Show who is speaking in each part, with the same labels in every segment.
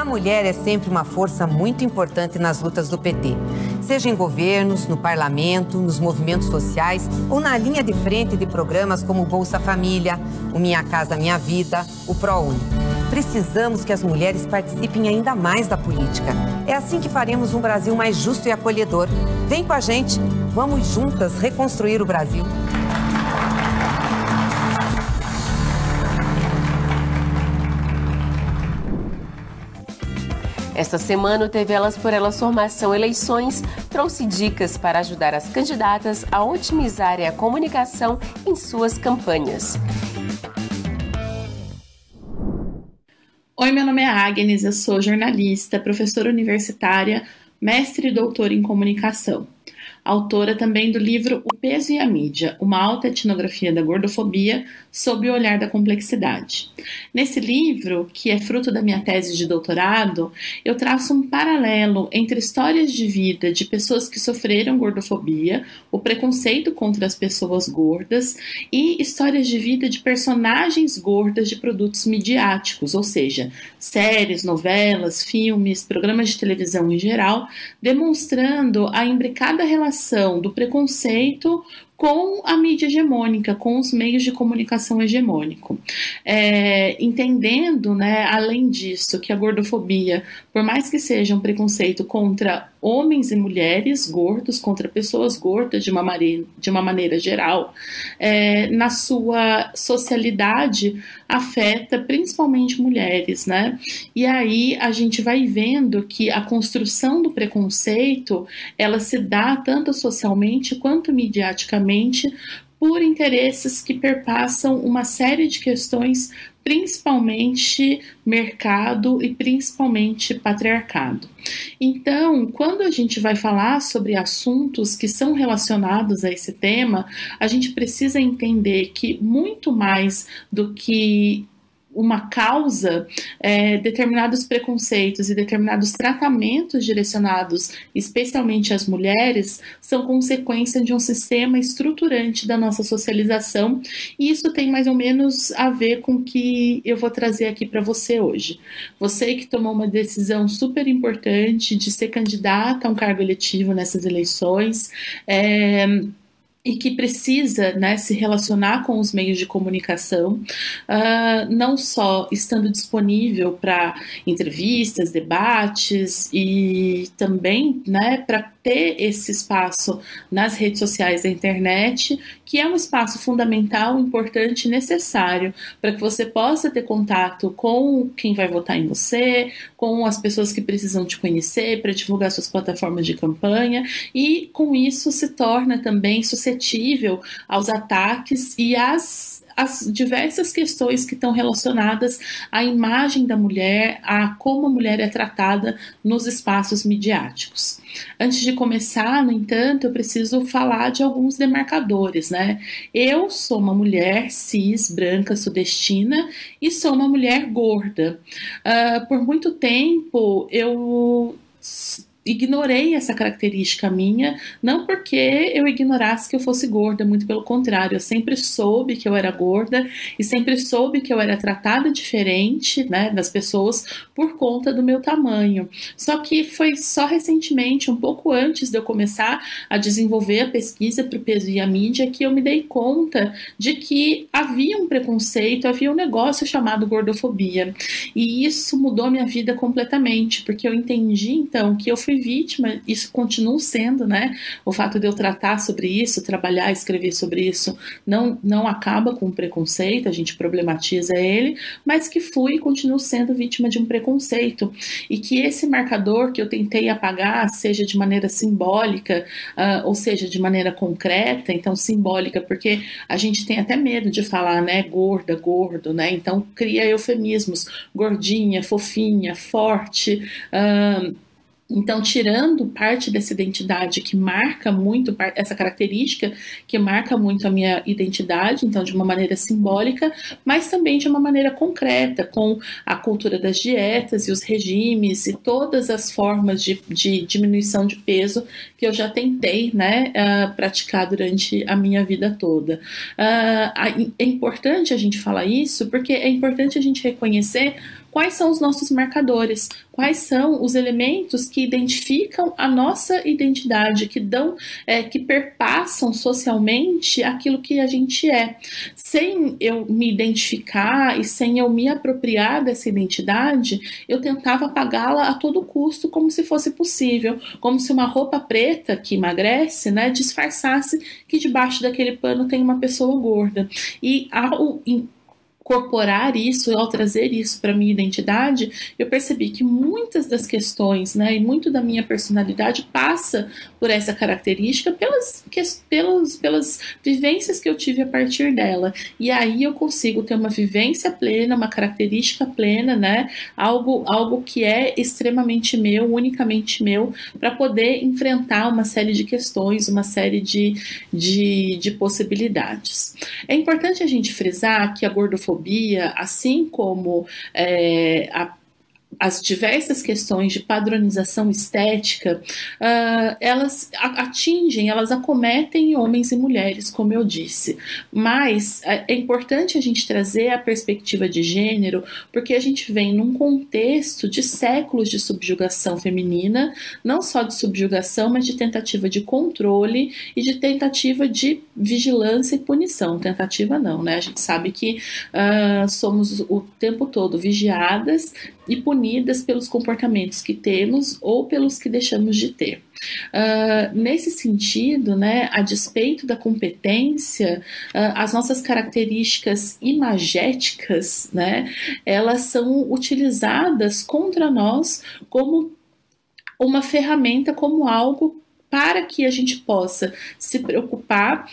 Speaker 1: A mulher é sempre uma força muito importante nas lutas do PT, seja em governos, no parlamento, nos movimentos sociais ou na linha de frente de programas como Bolsa Família, o Minha Casa Minha Vida, o ProUni. Precisamos que as mulheres participem ainda mais da política. É assim que faremos um Brasil mais justo e acolhedor. Vem com a gente, vamos juntas reconstruir o Brasil.
Speaker 2: Esta semana, o TV Elas por Elas Formação Eleições trouxe dicas para ajudar as candidatas a otimizarem a comunicação em suas campanhas.
Speaker 3: Oi, meu nome é Agnes, eu sou jornalista, professora universitária, mestre e doutora em comunicação autora também do livro O Peso e a Mídia, uma alta etnografia da gordofobia sob o olhar da complexidade. Nesse livro, que é fruto da minha tese de doutorado, eu traço um paralelo entre histórias de vida de pessoas que sofreram gordofobia, o preconceito contra as pessoas gordas e histórias de vida de personagens gordas de produtos midiáticos, ou seja, séries, novelas, filmes, programas de televisão em geral, demonstrando a imbricada relação do preconceito com a mídia hegemônica, com os meios de comunicação hegemônico. É, entendendo, né, além disso, que a gordofobia, por mais que seja um preconceito contra homens e mulheres gordos, contra pessoas gordas de uma maneira, de uma maneira geral, é, na sua socialidade afeta principalmente mulheres, né? E aí a gente vai vendo que a construção do preconceito ela se dá tanto socialmente quanto mediaticamente por interesses que perpassam uma série de questões, principalmente mercado e principalmente patriarcado. Então, quando a gente vai falar sobre assuntos que são relacionados a esse tema, a gente precisa entender que muito mais do que uma causa, é, determinados preconceitos e determinados tratamentos direcionados especialmente às mulheres são consequência de um sistema estruturante da nossa socialização e isso tem mais ou menos a ver com o que eu vou trazer aqui para você hoje. Você que tomou uma decisão super importante de ser candidata a um cargo eletivo nessas eleições, é, e que precisa né, se relacionar com os meios de comunicação, uh, não só estando disponível para entrevistas, debates e também né, para ter esse espaço nas redes sociais da internet, que é um espaço fundamental, importante necessário para que você possa ter contato com quem vai votar em você, com as pessoas que precisam te conhecer, para divulgar suas plataformas de campanha, e com isso se torna também suscetível aos ataques e às as diversas questões que estão relacionadas à imagem da mulher, a como a mulher é tratada nos espaços midiáticos. Antes de começar, no entanto, eu preciso falar de alguns demarcadores, né? Eu sou uma mulher cis, branca, sudestina e sou uma mulher gorda. Uh, por muito tempo eu ignorei essa característica minha, não porque eu ignorasse que eu fosse gorda, muito pelo contrário, eu sempre soube que eu era gorda e sempre soube que eu era tratada diferente, né, das pessoas por conta do meu tamanho. Só que foi só recentemente, um pouco antes de eu começar a desenvolver a pesquisa para o peso e a mídia, que eu me dei conta de que havia um preconceito, havia um negócio chamado gordofobia. E isso mudou minha vida completamente, porque eu entendi então que eu fui vítima, isso continua sendo, né? O fato de eu tratar sobre isso, trabalhar, escrever sobre isso, não, não acaba com o preconceito, a gente problematiza ele, mas que fui e continuo sendo vítima de um preconceito. E que esse marcador que eu tentei apagar, seja de maneira simbólica, uh, ou seja, de maneira concreta, então simbólica, porque a gente tem até medo de falar, né? Gorda, gordo, né? Então cria eufemismos, gordinha, fofinha, forte. Uh, então, tirando parte dessa identidade que marca muito, essa característica que marca muito a minha identidade, então de uma maneira simbólica, mas também de uma maneira concreta, com a cultura das dietas e os regimes e todas as formas de, de diminuição de peso que eu já tentei né, uh, praticar durante a minha vida toda. Uh, é importante a gente falar isso porque é importante a gente reconhecer quais são os nossos marcadores, quais são os elementos que identificam a nossa identidade, que dão, é, que perpassam socialmente aquilo que a gente é. Sem eu me identificar e sem eu me apropriar dessa identidade, eu tentava apagá-la a todo custo, como se fosse possível, como se uma roupa preta que emagrece, né, disfarçasse que debaixo daquele pano tem uma pessoa gorda. E ao incorporar isso, ao trazer isso para minha identidade, eu percebi que muitas das questões, né, e muito da minha personalidade passa por essa característica pelas, que, pelas, pelas vivências que eu tive a partir dela. E aí eu consigo ter uma vivência plena, uma característica plena, né, algo, algo que é extremamente meu, unicamente meu, para poder enfrentar uma série de questões, uma série de, de, de possibilidades. É importante a gente frisar que a gordofobia assim como é, a as diversas questões de padronização estética, uh, elas atingem, elas acometem homens e mulheres, como eu disse. Mas é, é importante a gente trazer a perspectiva de gênero, porque a gente vem num contexto de séculos de subjugação feminina, não só de subjugação, mas de tentativa de controle e de tentativa de vigilância e punição. Tentativa não, né? A gente sabe que uh, somos o tempo todo vigiadas e punidas pelos comportamentos que temos ou pelos que deixamos de ter. Uh, nesse sentido, né, a despeito da competência, uh, as nossas características imagéticas, né, elas são utilizadas contra nós como uma ferramenta, como algo para que a gente possa se preocupar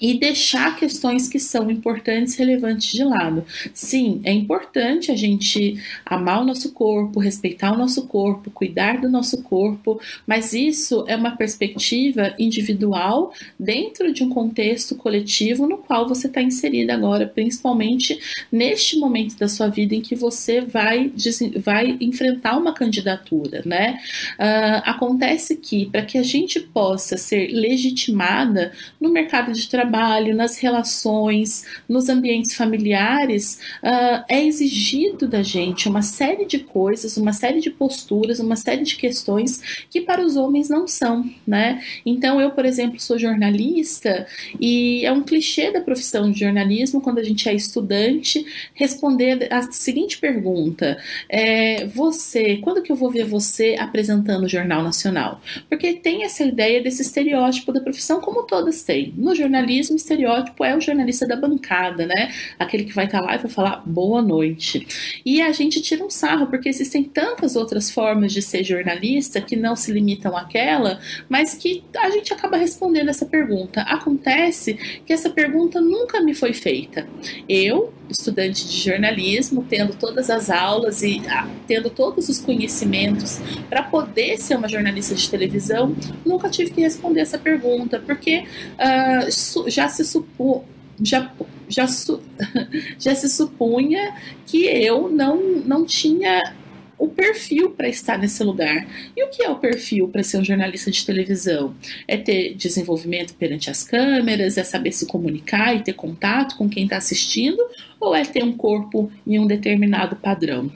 Speaker 3: e deixar questões que são importantes, relevantes de lado. Sim, é importante a gente amar o nosso corpo, respeitar o nosso corpo, cuidar do nosso corpo, mas isso é uma perspectiva individual dentro de um contexto coletivo no qual você está inserida agora, principalmente neste momento da sua vida em que você vai, vai enfrentar uma candidatura, né? Uh, acontece que para que a gente possa ser legitimada no mercado de trabalho trabalho, nas relações, nos ambientes familiares, uh, é exigido da gente uma série de coisas, uma série de posturas, uma série de questões que para os homens não são, né? Então, eu, por exemplo, sou jornalista e é um clichê da profissão de jornalismo, quando a gente é estudante, responder a seguinte pergunta: é, Você, quando que eu vou ver você apresentando o Jornal Nacional? Porque tem essa ideia desse estereótipo da profissão, como todas têm. No jornalismo, jornalismo, estereótipo é o jornalista da bancada, né? Aquele que vai estar tá lá e vai falar boa noite. E a gente tira um sarro, porque existem tantas outras formas de ser jornalista que não se limitam àquela, mas que a gente acaba respondendo essa pergunta. Acontece que essa pergunta nunca me foi feita. Eu, estudante de jornalismo, tendo todas as aulas e ah, tendo todos os conhecimentos para poder ser uma jornalista de televisão, nunca tive que responder essa pergunta, porque uh, já se supô, já já, su, já se supunha que eu não, não tinha o perfil para estar nesse lugar. E o que é o perfil para ser um jornalista de televisão? É ter desenvolvimento perante as câmeras, é saber se comunicar e ter contato com quem está assistindo, ou é ter um corpo em um determinado padrão?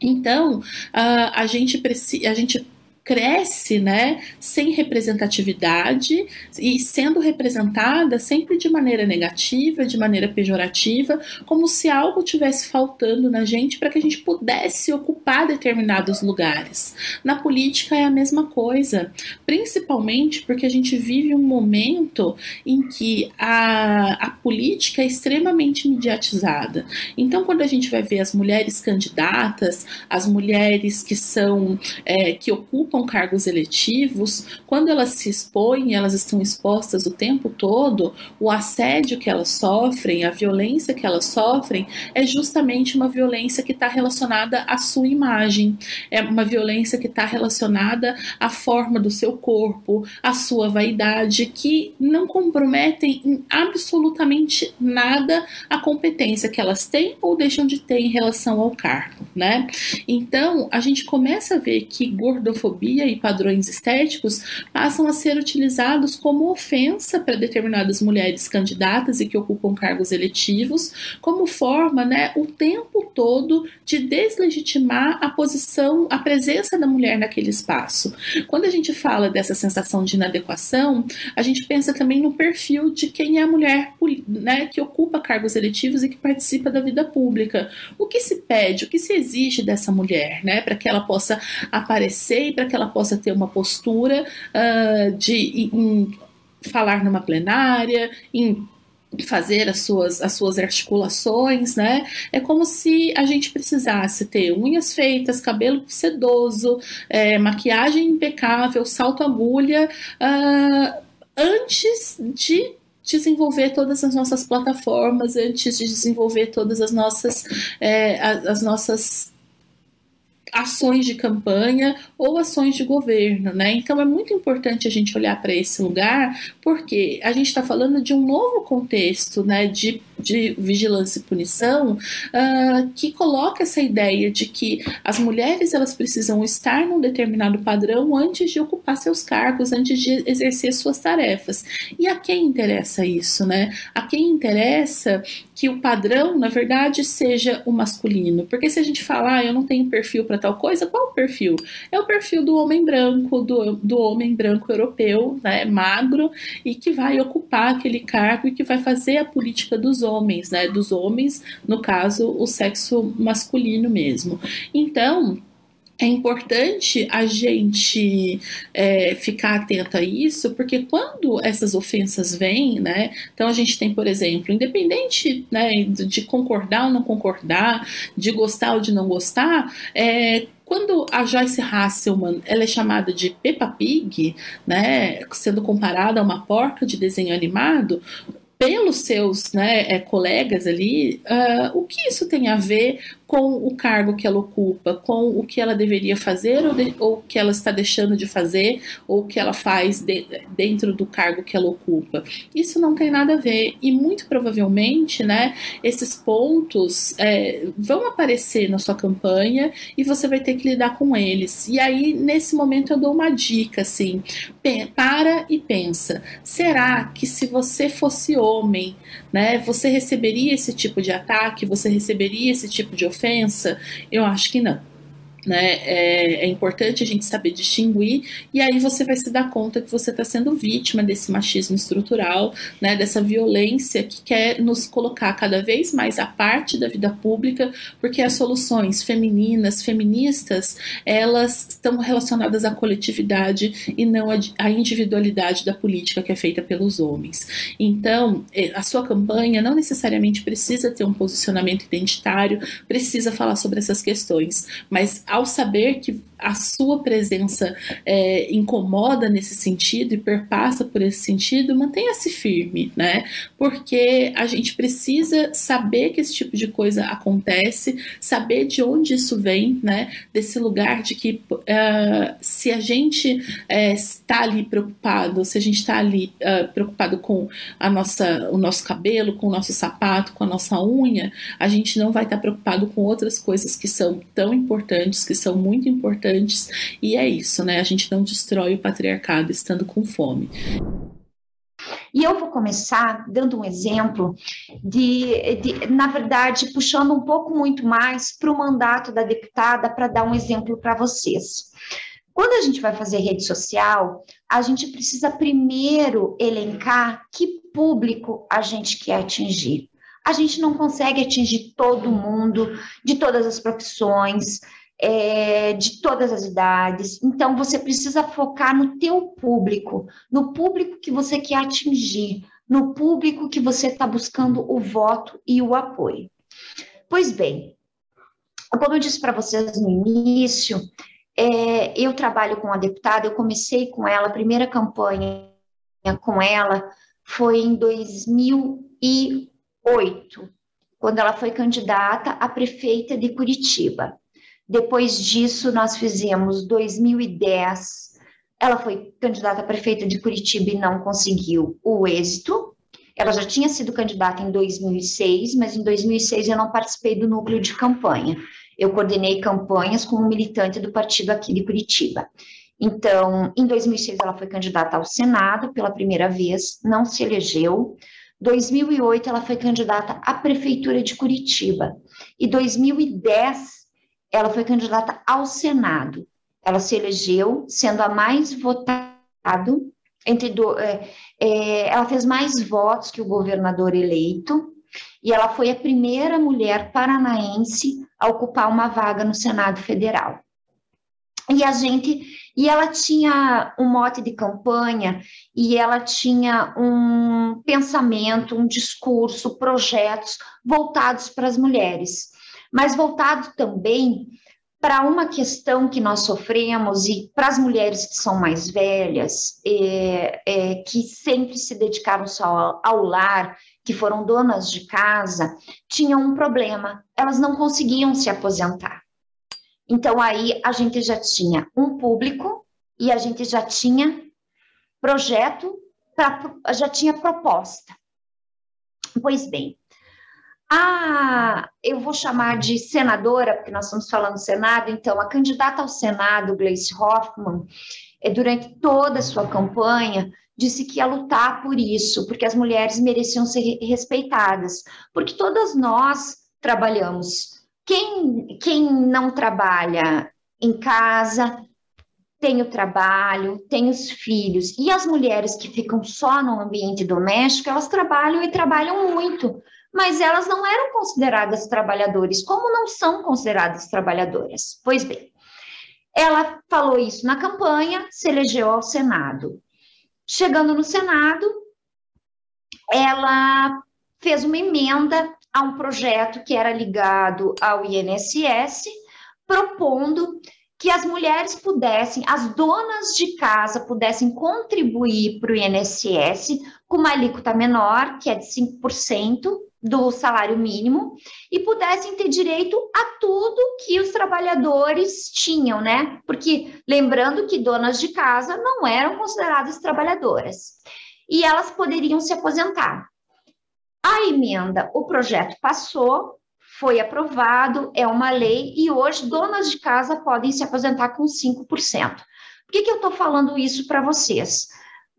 Speaker 3: Então, a gente precisa, a gente cresce, né, sem representatividade e sendo representada sempre de maneira negativa, de maneira pejorativa, como se algo tivesse faltando na gente para que a gente pudesse ocupar determinados lugares. Na política é a mesma coisa, principalmente porque a gente vive um momento em que a, a política é extremamente mediatizada. Então, quando a gente vai ver as mulheres candidatas, as mulheres que são é, que ocupam ocupam cargos eletivos, quando elas se expõem, elas estão expostas o tempo todo, o assédio que elas sofrem, a violência que elas sofrem, é justamente uma violência que está relacionada à sua imagem, é uma violência que está relacionada à forma do seu corpo, à sua vaidade, que não comprometem em absolutamente nada a competência que elas têm ou deixam de ter em relação ao cargo, né? Então, a gente começa a ver que gordofobia gordofobia e padrões estéticos passam a ser utilizados como ofensa para determinadas mulheres candidatas e que ocupam cargos eletivos, como forma, né, o tempo todo de deslegitimar a posição, a presença da mulher naquele espaço. Quando a gente fala dessa sensação de inadequação, a gente pensa também no perfil de quem é a mulher né, que ocupa cargos eletivos e que participa da vida pública. O que se pede, o que se exige dessa mulher, né, para que ela possa aparecer e para que ela possa ter uma postura uh, de em, falar numa plenária, em fazer as suas, as suas articulações, né? É como se a gente precisasse ter unhas feitas, cabelo sedoso, é, maquiagem impecável, salto agulha, uh, antes de desenvolver todas as nossas plataformas, antes de desenvolver todas as nossas, é, as, as nossas ações de campanha ou ações de governo, né? Então é muito importante a gente olhar para esse lugar, porque a gente está falando de um novo contexto, né, de, de vigilância e punição, uh, que coloca essa ideia de que as mulheres elas precisam estar num determinado padrão antes de ocupar seus cargos, antes de exercer suas tarefas. E a quem interessa isso, né? A quem interessa que o padrão, na verdade, seja o masculino. Porque se a gente falar, ah, eu não tenho perfil para tal coisa, qual o perfil? É o perfil do homem branco, do, do homem branco europeu, né, magro, e que vai ocupar aquele cargo e que vai fazer a política dos homens, né, dos homens, no caso, o sexo masculino mesmo. Então, é importante a gente é, ficar atento a isso, porque quando essas ofensas vêm, né? Então a gente tem, por exemplo, independente né, de concordar ou não concordar, de gostar ou de não gostar, é, quando a Joyce Hasselman ela é chamada de Peppa Pig, né, sendo comparada a uma porca de desenho animado, pelos seus né, é, colegas ali, uh, o que isso tem a ver com o cargo que ela ocupa, com o que ela deveria fazer ou, de, ou que ela está deixando de fazer, ou que ela faz de, dentro do cargo que ela ocupa. Isso não tem nada a ver. E muito provavelmente, né, esses pontos é, vão aparecer na sua campanha e você vai ter que lidar com eles. E aí, nesse momento, eu dou uma dica assim: para e pensa. Será que se você fosse homem, né, você receberia esse tipo de ataque? Você receberia esse tipo de ofensa? Eu acho que não. Né? É, é, importante a gente saber distinguir, e aí você vai se dar conta que você está sendo vítima desse machismo estrutural, né? dessa violência que quer nos colocar cada vez mais à parte da vida pública, porque as soluções femininas, feministas, elas estão relacionadas à coletividade e não à individualidade da política que é feita pelos homens. Então, é, a sua campanha não necessariamente precisa ter um posicionamento identitário, precisa falar sobre essas questões, mas ao saber que a sua presença é, incomoda nesse sentido e perpassa por esse sentido, mantenha-se firme, né? Porque a gente precisa saber que esse tipo de coisa acontece, saber de onde isso vem, né? Desse lugar de que uh, se a gente uh, está ali preocupado, se a gente está ali uh, preocupado com a nossa, o nosso cabelo, com o nosso sapato, com a nossa unha, a gente não vai estar preocupado com outras coisas que são tão importantes, que são muito importantes importantes. E é isso, né? A gente não destrói o patriarcado estando com fome.
Speaker 4: E eu vou começar dando um exemplo de, de na verdade, puxando um pouco muito mais para o mandato da deputada para dar um exemplo para vocês. Quando a gente vai fazer rede social, a gente precisa primeiro elencar que público a gente quer atingir. A gente não consegue atingir todo mundo, de todas as profissões, é, de todas as idades. Então, você precisa focar no teu público, no público que você quer atingir, no público que você está buscando o voto e o apoio. Pois bem, como eu disse para vocês no início, é, eu trabalho com a deputada, eu comecei com ela, a primeira campanha com ela foi em 2008, quando ela foi candidata a prefeita de Curitiba. Depois disso, nós fizemos 2010. Ela foi candidata a prefeita de Curitiba e não conseguiu o êxito. Ela já tinha sido candidata em 2006, mas em 2006 eu não participei do núcleo de campanha. Eu coordenei campanhas como militante do partido aqui de Curitiba. Então, em 2006 ela foi candidata ao Senado pela primeira vez, não se elegeu. 2008 ela foi candidata à prefeitura de Curitiba e 2010 ela foi candidata ao Senado. Ela se elegeu sendo a mais votada entre do, é, é, ela fez mais votos que o governador eleito e ela foi a primeira mulher paranaense a ocupar uma vaga no Senado Federal. E a gente, e ela tinha um mote de campanha e ela tinha um pensamento, um discurso, projetos voltados para as mulheres, mas voltado também para uma questão que nós sofremos e para as mulheres que são mais velhas, é, é, que sempre se dedicaram só ao, ao lar, que foram donas de casa, tinham um problema, elas não conseguiam se aposentar. Então aí a gente já tinha um público e a gente já tinha projeto, pra, já tinha proposta. Pois bem, a, eu vou chamar de senadora, porque nós estamos falando Senado, então, a candidata ao Senado, Gleice Hoffmann, é, durante toda a sua campanha, disse que ia lutar por isso, porque as mulheres mereciam ser respeitadas, porque todas nós trabalhamos. Quem, quem não trabalha em casa, tem o trabalho, tem os filhos, e as mulheres que ficam só no ambiente doméstico, elas trabalham e trabalham muito, mas elas não eram consideradas trabalhadores, como não são consideradas trabalhadoras? Pois bem, ela falou isso na campanha, se elegeu ao Senado. Chegando no Senado, ela fez uma emenda a um projeto que era ligado ao INSS, propondo que as mulheres pudessem, as donas de casa pudessem contribuir para o INSS com uma alíquota menor, que é de 5%, do salário mínimo e pudessem ter direito a tudo que os trabalhadores tinham, né? Porque lembrando que donas de casa não eram consideradas trabalhadoras e elas poderiam se aposentar. A emenda, o projeto passou, foi aprovado, é uma lei e hoje donas de casa podem se aposentar com 5%. Por que, que eu estou falando isso para vocês?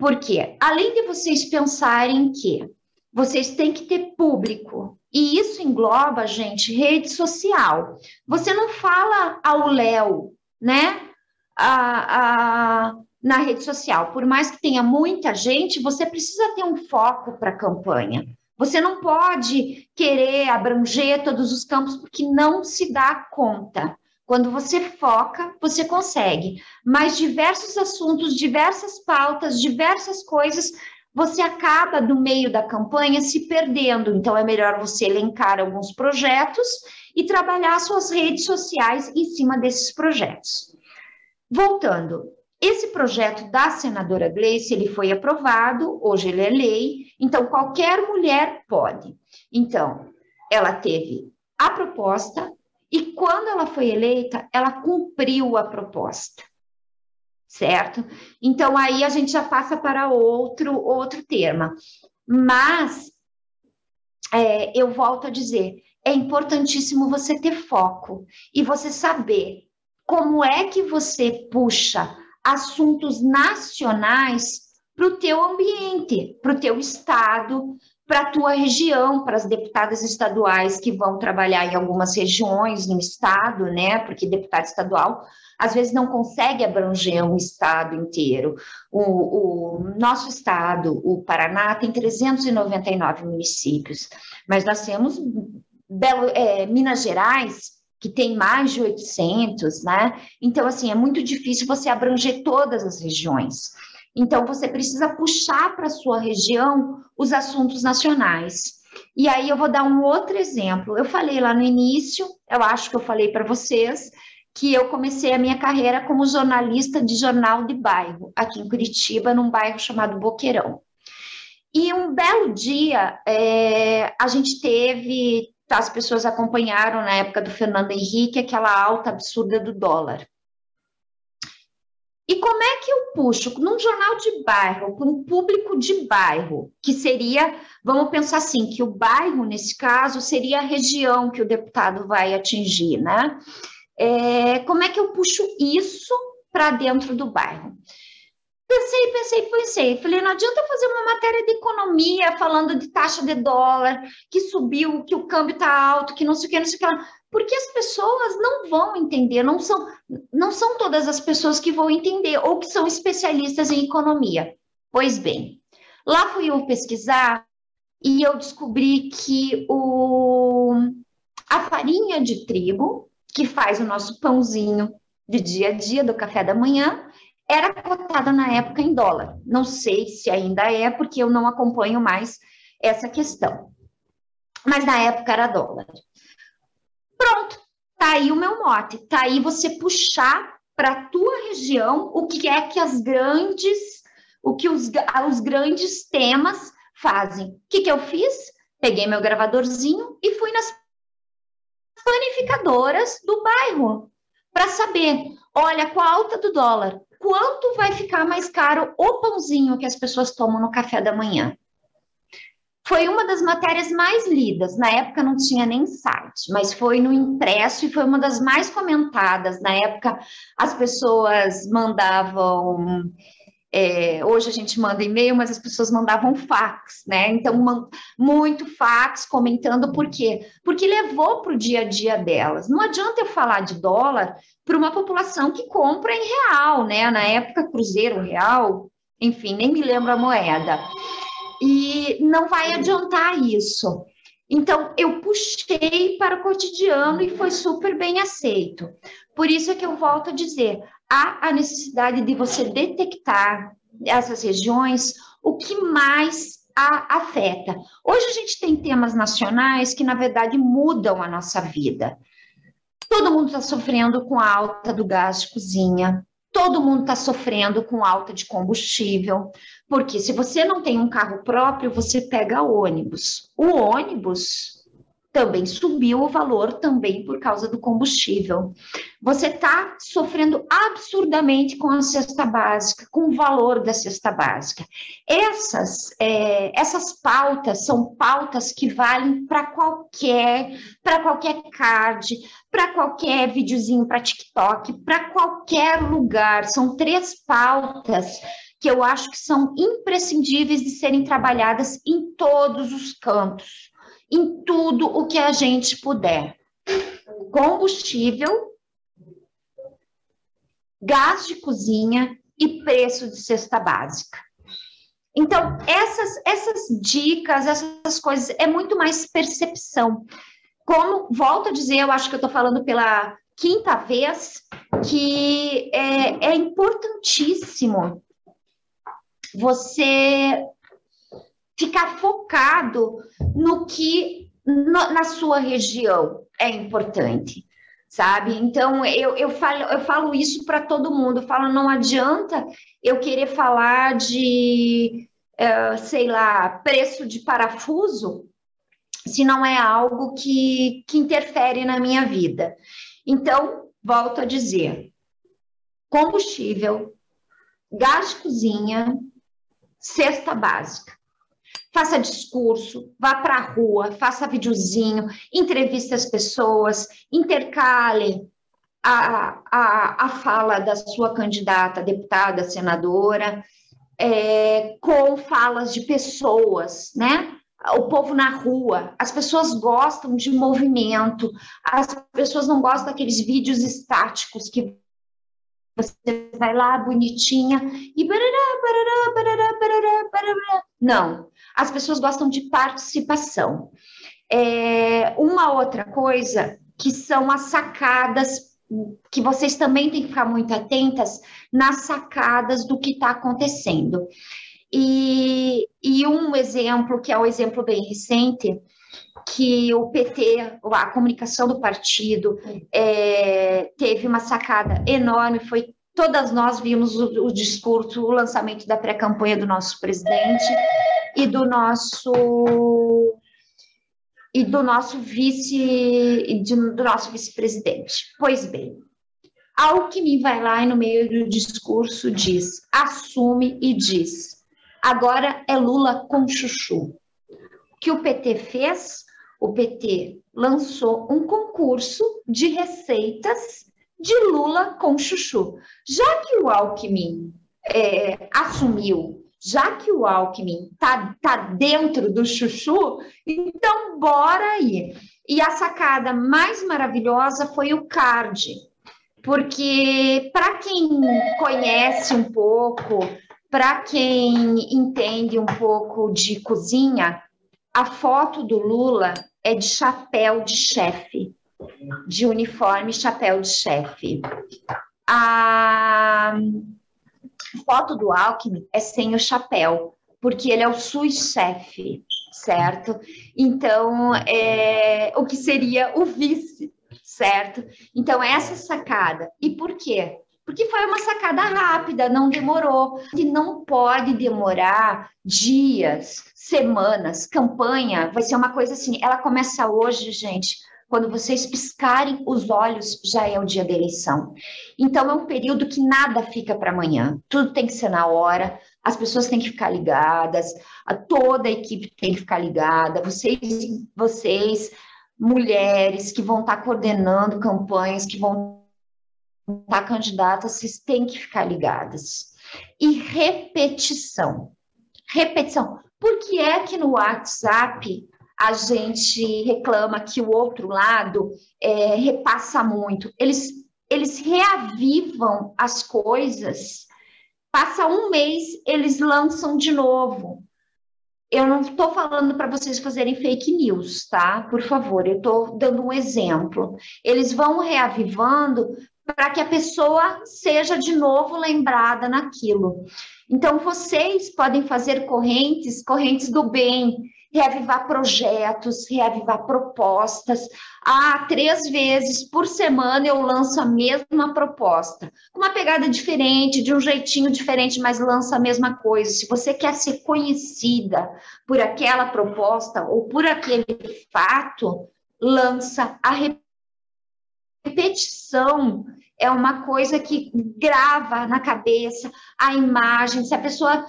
Speaker 4: Porque além de vocês pensarem que vocês têm que ter público. E isso engloba, gente, rede social. Você não fala ao Léo, né? A, a, na rede social. Por mais que tenha muita gente, você precisa ter um foco para a campanha. Você não pode querer abranger todos os campos porque não se dá conta. Quando você foca, você consegue. Mas diversos assuntos, diversas pautas, diversas coisas você acaba, no meio da campanha, se perdendo. Então, é melhor você elencar alguns projetos e trabalhar suas redes sociais em cima desses projetos. Voltando, esse projeto da senadora Gleice, ele foi aprovado, hoje ele é lei, então qualquer mulher pode. Então, ela teve a proposta e quando ela foi eleita, ela cumpriu a proposta certo? Então aí a gente já passa para outro outro tema. Mas é, eu volto a dizer, é importantíssimo você ter foco e você saber como é que você puxa assuntos nacionais para o teu ambiente, para o teu estado, para a tua região, para as deputadas estaduais que vão trabalhar em algumas regiões no estado, né? Porque deputado estadual às vezes não consegue abranger um estado inteiro. O, o nosso estado, o Paraná, tem 399 municípios, mas nós temos Belo, é, Minas Gerais, que tem mais de 800, né? Então, assim, é muito difícil você abranger todas as regiões. Então, você precisa puxar para a sua região os assuntos nacionais. E aí, eu vou dar um outro exemplo. Eu falei lá no início, eu acho que eu falei para vocês, que eu comecei a minha carreira como jornalista de jornal de bairro, aqui em Curitiba, num bairro chamado Boqueirão. E um belo dia, é, a gente teve, as pessoas acompanharam na época do Fernando Henrique, aquela alta absurda do dólar. E como é que eu puxo num jornal de bairro, com um público de bairro, que seria, vamos pensar assim, que o bairro, nesse caso, seria a região que o deputado vai atingir, né? É, como é que eu puxo isso para dentro do bairro. Pensei, pensei, pensei. Falei, não adianta fazer uma matéria de economia falando de taxa de dólar, que subiu, que o câmbio está alto, que não sei o que, não sei o que lá. Porque as pessoas não vão entender, não são, não são todas as pessoas que vão entender ou que são especialistas em economia. Pois bem, lá fui eu pesquisar e eu descobri que o, a farinha de trigo, que faz o nosso pãozinho de dia a dia do café da manhã, era cotada na época em dólar. Não sei se ainda é, porque eu não acompanho mais essa questão. Mas na época era dólar. Pronto, tá aí o meu mote. Tá aí você puxar para a tua região o que é que as grandes, o que os, os grandes temas fazem. O que, que eu fiz? Peguei meu gravadorzinho e fui nas panificadoras do bairro para saber, olha, com a alta do dólar, quanto vai ficar mais caro o pãozinho que as pessoas tomam no café da manhã. Foi uma das matérias mais lidas. Na época não tinha nem site, mas foi no impresso e foi uma das mais comentadas. Na época as pessoas mandavam é, hoje a gente manda e-mail, mas as pessoas mandavam fax, né? Então, muito fax comentando por quê? Porque levou para o dia a dia delas. Não adianta eu falar de dólar para uma população que compra em real, né? Na época, cruzeiro real, enfim, nem me lembro a moeda. E não vai adiantar isso. Então, eu puxei para o cotidiano e foi super bem aceito. Por isso é que eu volto a dizer: há a necessidade de você detectar essas regiões, o que mais a afeta. Hoje a gente tem temas nacionais que, na verdade, mudam a nossa vida. Todo mundo está sofrendo com a alta do gás de cozinha, todo mundo está sofrendo com alta de combustível, porque se você não tem um carro próprio, você pega ônibus. O ônibus também subiu o valor também por causa do combustível. Você está sofrendo absurdamente com a cesta básica, com o valor da cesta básica. Essas, é, essas pautas são pautas que valem para qualquer, para qualquer card, para qualquer videozinho para TikTok, para qualquer lugar. São três pautas que eu acho que são imprescindíveis de serem trabalhadas em todos os cantos em tudo o que a gente puder. Combustível, gás de cozinha e preço de cesta básica. Então, essas, essas dicas, essas coisas, é muito mais percepção. Como, volto a dizer, eu acho que eu estou falando pela quinta vez, que é, é importantíssimo você ficar focado no que no, na sua região é importante, sabe? Então eu, eu, falo, eu falo isso para todo mundo. Eu falo, não adianta eu querer falar de, uh, sei lá, preço de parafuso se não é algo que, que interfere na minha vida. Então, volto a dizer: combustível, gás de cozinha, cesta básica faça discurso, vá para a rua, faça videozinho, entreviste as pessoas, intercale a, a, a fala da sua candidata, deputada, senadora, é, com falas de pessoas, né? O povo na rua, as pessoas gostam de movimento, as pessoas não gostam daqueles vídeos estáticos que você vai lá bonitinha e barará, barará, barará, barará, barará. Não, as pessoas gostam de participação. É, uma outra coisa que são as sacadas, que vocês também têm que ficar muito atentas nas sacadas do que está acontecendo. E, e um exemplo, que é um exemplo bem recente, que o PT, a comunicação do partido, é, teve uma sacada enorme, foi todas nós vimos o, o discurso, o lançamento da pré-campanha do nosso presidente e do nosso e do nosso vice de, do nosso vice-presidente. Pois bem, Alckmin vai lá e no meio do discurso diz, assume e diz, agora é Lula com chuchu. O que o PT fez? O PT lançou um concurso de receitas de Lula com Chuchu. Já que o Alckmin é, assumiu, já que o Alckmin está tá dentro do Chuchu, então bora aí. E a sacada mais maravilhosa foi o card, porque para quem conhece um pouco, para quem entende um pouco de cozinha, a foto do Lula é de chapéu de chefe, de uniforme chapéu de chefe. A foto do Alckmin é sem o chapéu, porque ele é o sous-chefe, certo? Então, é, o que seria o vice, certo? Então, essa sacada. E por quê? porque foi uma sacada rápida, não demorou. E não pode demorar dias, semanas. Campanha vai ser uma coisa assim. Ela começa hoje, gente. Quando vocês piscarem os olhos, já é o dia da eleição. Então, é um período que nada fica para amanhã. Tudo tem que ser na hora, as pessoas têm que ficar ligadas, toda a equipe tem que ficar ligada. Vocês, vocês mulheres que vão estar coordenando campanhas, que vão tá candidata, vocês têm que ficar ligadas. E repetição. Repetição. Por que é que no WhatsApp a gente reclama que o outro lado é, repassa muito? Eles, eles reavivam as coisas, passa um mês, eles lançam de novo. Eu não estou falando para vocês fazerem fake news, tá? Por favor, eu estou dando um exemplo. Eles vão reavivando para que a pessoa seja de novo lembrada naquilo. Então, vocês podem fazer correntes, correntes do bem, reavivar projetos, reavivar propostas. Ah, três vezes por semana eu lanço a mesma proposta, com uma pegada diferente, de um jeitinho diferente, mas lança a mesma coisa. Se você quer ser conhecida por aquela proposta ou por aquele fato, lança a repetição é uma coisa que grava na cabeça a imagem. Se a pessoa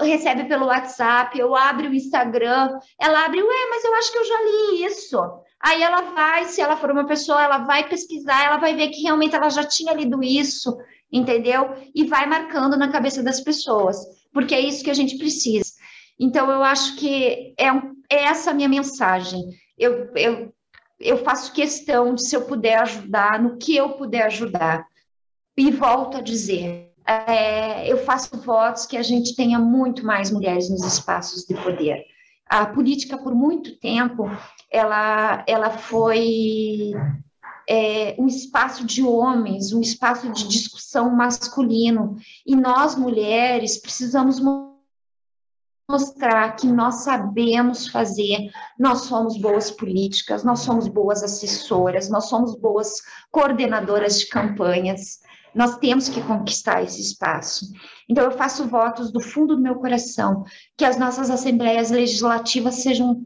Speaker 4: recebe pelo WhatsApp ou abre o Instagram, ela abre, ué, mas eu acho que eu já li isso. Aí ela vai, se ela for uma pessoa, ela vai pesquisar, ela vai ver que realmente ela já tinha lido isso, entendeu? E vai marcando na cabeça das pessoas, porque é isso que a gente precisa. Então, eu acho que é, um, é essa a minha mensagem. Eu, eu eu faço questão de, se eu puder ajudar, no que eu puder ajudar. E volto a dizer, é, eu faço votos que a gente tenha muito mais mulheres nos espaços de poder. A política, por muito tempo, ela, ela foi é, um espaço de homens, um espaço de discussão masculino. E nós, mulheres, precisamos mostrar que nós sabemos fazer, nós somos boas políticas, nós somos boas assessoras, nós somos boas coordenadoras de campanhas. Nós temos que conquistar esse espaço. Então, eu faço votos do fundo do meu coração que as nossas assembleias legislativas sejam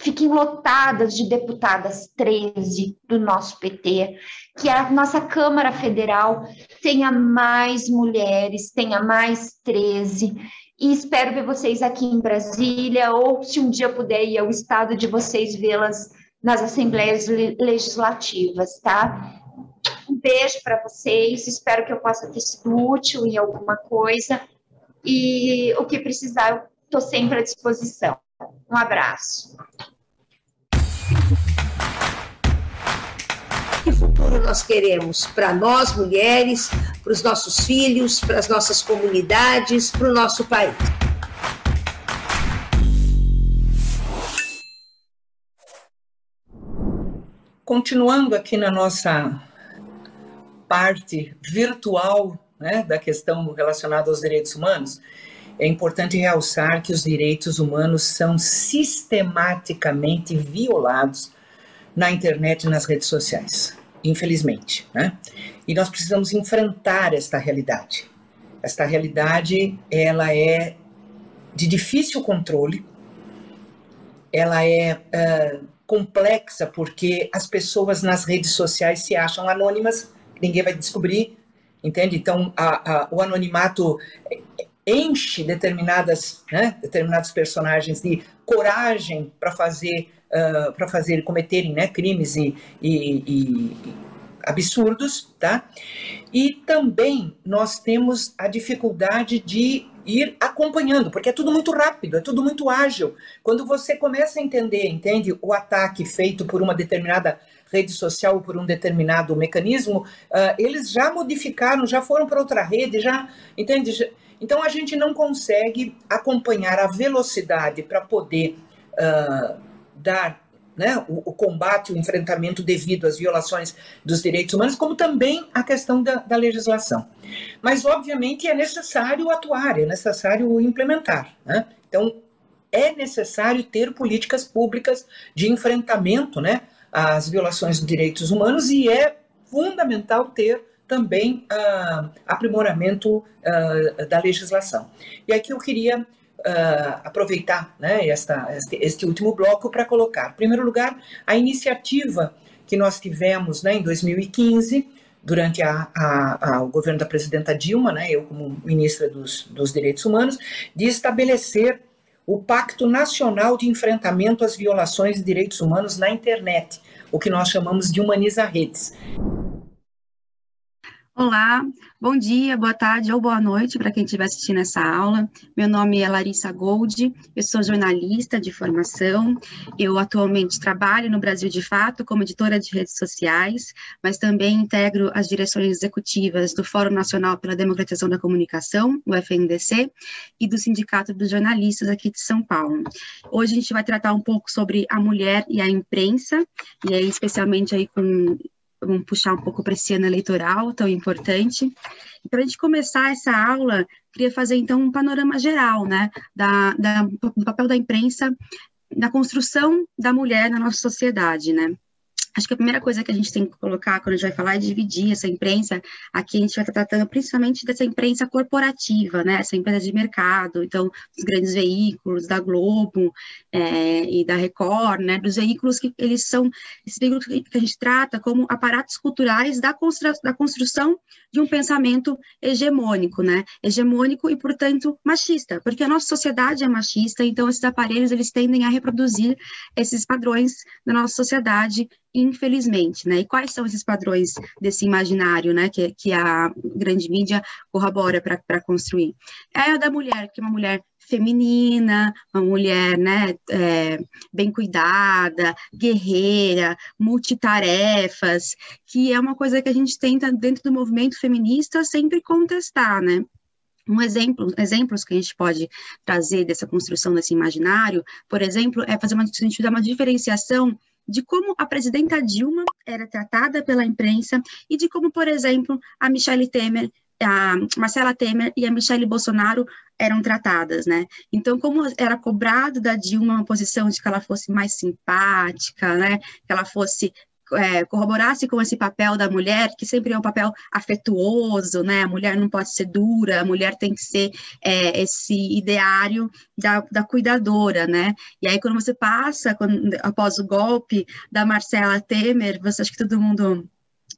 Speaker 4: fiquem lotadas de deputadas 13 do nosso PT, que a nossa Câmara Federal tenha mais mulheres, tenha mais 13, e espero ver vocês aqui em Brasília, ou se um dia puder ir ao estado de vocês vê-las nas assembleias legislativas, tá? Um beijo para vocês, espero que eu possa ter sido útil em alguma coisa, e o que precisar, eu estou sempre à disposição. Um abraço.
Speaker 5: Futuro nós queremos para nós, mulheres, para os nossos filhos, para as nossas comunidades, para o nosso país?
Speaker 6: Continuando aqui na nossa parte virtual né, da questão relacionada aos direitos humanos, é importante realçar que os direitos humanos são sistematicamente violados na internet e nas redes sociais, infelizmente. Né? E nós precisamos enfrentar esta realidade. Esta realidade ela é de difícil controle, ela é uh, complexa porque as pessoas nas redes sociais se acham anônimas, ninguém vai descobrir, entende? Então a, a, o anonimato enche determinadas, né, determinados personagens de coragem para fazer uh, para fazer cometerem né, crimes e, e, e, absurdos, tá? E também nós temos a dificuldade de ir acompanhando, porque é tudo muito rápido, é tudo muito ágil. Quando você começa a entender, entende, o ataque feito por uma determinada rede social ou por um determinado mecanismo, uh, eles já modificaram, já foram para outra rede, já, entende? Então a gente não consegue acompanhar a velocidade para poder uh, dar né, o, o, combate, o enfrentamento devido às violações dos direitos humanos, como também a questão da, da, legislação. Mas, obviamente, é necessário atuar, é necessário implementar. Né? Então, é necessário ter políticas públicas de enfrentamento né, às violações dos direitos humanos e é fundamental ter também uh, aprimoramento uh, da legislação. E aqui eu queria uh, aproveitar né, esta, este, este último bloco para colocar, em primeiro lugar, a iniciativa que nós tivemos né, em 2015, durante a, a, a, o governo da presidenta Dilma, né, eu como ministra dos, dos Direitos Humanos, de estabelecer o Pacto Nacional de Enfrentamento às Violações de Direitos Humanos na Internet, o que nós chamamos de Humaniza Redes.
Speaker 7: Olá, bom dia, boa tarde ou boa noite para quem estiver assistindo essa aula. Meu nome é Larissa Gold, eu sou jornalista de formação. Eu atualmente trabalho no Brasil de Fato como editora de redes sociais, mas também integro as direções executivas do Fórum Nacional pela Democratização da Comunicação, o FNDC, e do Sindicato dos Jornalistas aqui de São Paulo. Hoje a gente vai tratar um pouco sobre a mulher e a imprensa, e aí especialmente aí com vamos puxar um pouco para esse ano eleitoral tão importante. Para a gente começar essa aula, queria fazer então um panorama geral, né, da, da, do papel da imprensa na construção da mulher na nossa sociedade, né. Acho que a primeira coisa que a gente tem que colocar quando a gente vai falar é dividir essa imprensa. Aqui a gente vai estar tratando principalmente dessa imprensa corporativa, né? Essa imprensa de mercado, então, dos grandes veículos, da Globo é, e da Record, né? Dos veículos que eles são, esses veículos que a gente trata como aparatos culturais da, constru, da construção de um pensamento hegemônico, né? Hegemônico e, portanto, machista, porque a nossa sociedade é machista, então esses aparelhos, eles tendem a reproduzir esses padrões da nossa sociedade infelizmente, né? E quais são esses padrões desse imaginário, né, que, que a grande mídia corrobora para construir? É a da mulher, que é uma mulher feminina, uma mulher, né, é, bem cuidada, guerreira, multitarefas, que é uma coisa que a gente tenta, dentro do movimento feminista, sempre contestar, né? Um exemplo, exemplos que a gente pode trazer dessa construção desse imaginário, por exemplo, é fazer uma, uma diferenciação de como a presidenta Dilma era tratada pela imprensa e de como, por exemplo, a Michelle Temer, a Marcela Temer e a Michelle Bolsonaro eram tratadas, né? Então, como era cobrado da Dilma uma posição de que ela fosse mais simpática, né? Que ela fosse é, corroborasse com esse papel da mulher, que sempre é um papel afetuoso, né? A mulher não pode ser dura, a mulher tem que ser é, esse ideário da, da cuidadora, né? E aí, quando você passa, quando, após o golpe da Marcela Temer, você acha que todo mundo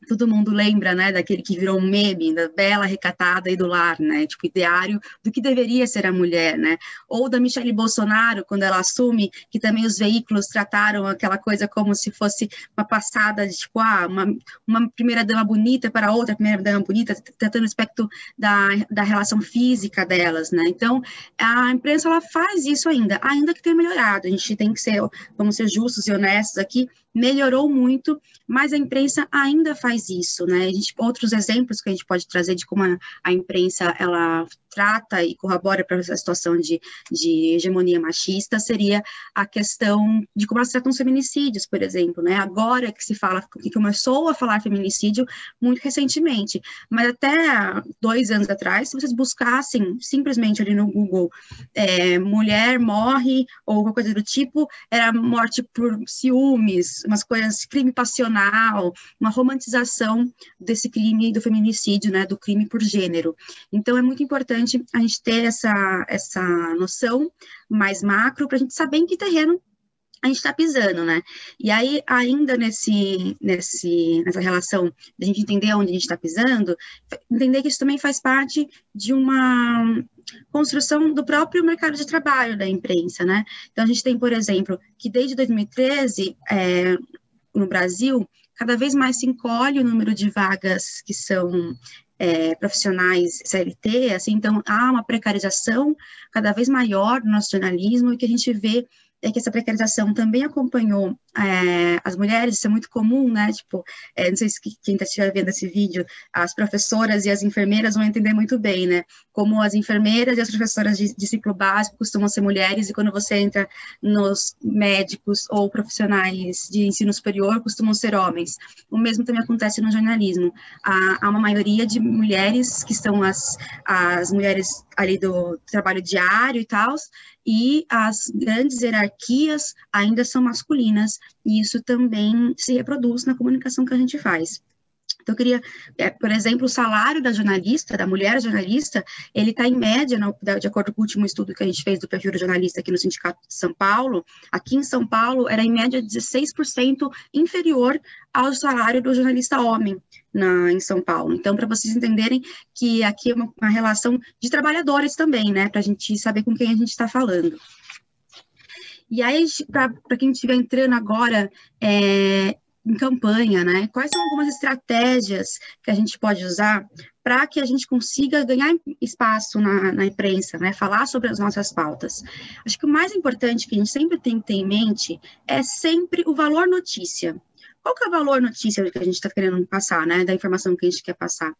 Speaker 7: todo mundo lembra, né, daquele que virou um meme, da bela, recatada e do lar, né, tipo, ideário do que deveria ser a mulher, né, ou da Michelle Bolsonaro, quando ela assume que também os veículos trataram aquela coisa como se fosse uma passada de, tipo, ah, uma, uma primeira-dama bonita para outra primeira-dama bonita, tratando o aspecto da, da relação física delas, né, então, a imprensa, ela faz isso ainda, ainda que tenha melhorado, a gente tem que ser, vamos ser justos e honestos aqui, melhorou muito, mas a imprensa ainda faz isso, né? Gente, outros exemplos que a gente pode trazer de como a, a imprensa ela trata e corrobora para essa situação de, de hegemonia machista seria a questão de como elas tratam os feminicídios, por exemplo, né? Agora que se fala, que começou a falar feminicídio muito recentemente, mas até dois anos atrás, se vocês buscassem simplesmente ali no Google é, mulher morre ou alguma coisa do tipo, era morte por ciúmes, umas coisas, crime passional, uma romantização desse crime do feminicídio, né? Do crime por gênero. Então é muito importante importante a gente ter essa, essa noção mais macro para a gente saber em que terreno a gente está pisando, né? E aí, ainda nesse, nesse, nessa relação de a gente entender onde a gente está pisando, entender que isso também faz parte de uma construção do próprio mercado de trabalho da imprensa, né? Então, a gente tem, por exemplo, que desde 2013, é, no Brasil, cada vez mais se encolhe o número de vagas que são é, profissionais CLT, assim, então há uma precarização cada vez maior no nosso jornalismo e que a gente vê é que essa precarização também acompanhou é, as mulheres, isso é muito comum, né? Tipo, é, não sei se quem está estiver vendo esse vídeo, as professoras e as enfermeiras vão entender muito bem, né? Como as enfermeiras e as professoras de, de ciclo básico costumam ser mulheres, e quando você entra nos médicos ou profissionais de ensino superior, costumam ser homens. O mesmo também acontece no jornalismo. Há, há uma maioria de mulheres que são as, as mulheres ali do trabalho diário e tal, e as grandes hierarquias ainda são masculinas, e isso também se reproduz na comunicação que a gente faz. Então, eu queria, é, por exemplo, o salário da jornalista, da mulher jornalista, ele está em média, no, de acordo com o último estudo que a gente fez do perfil do jornalista aqui no Sindicato de São Paulo, aqui em São Paulo era em média 16% inferior ao salário do jornalista homem na, em São Paulo. Então, para vocês entenderem que aqui é uma, uma relação de trabalhadores também, né, para a gente saber com quem a gente está falando. E aí, para quem estiver entrando agora é, em campanha, né? Quais são algumas estratégias que a gente pode usar para que a gente consiga ganhar espaço na, na, imprensa, né? Falar sobre as nossas pautas. Acho que o mais importante que a gente sempre tem que ter em mente é sempre o valor notícia. Qual que é o valor notícia que a gente está querendo passar, né? Da informação que a gente quer passar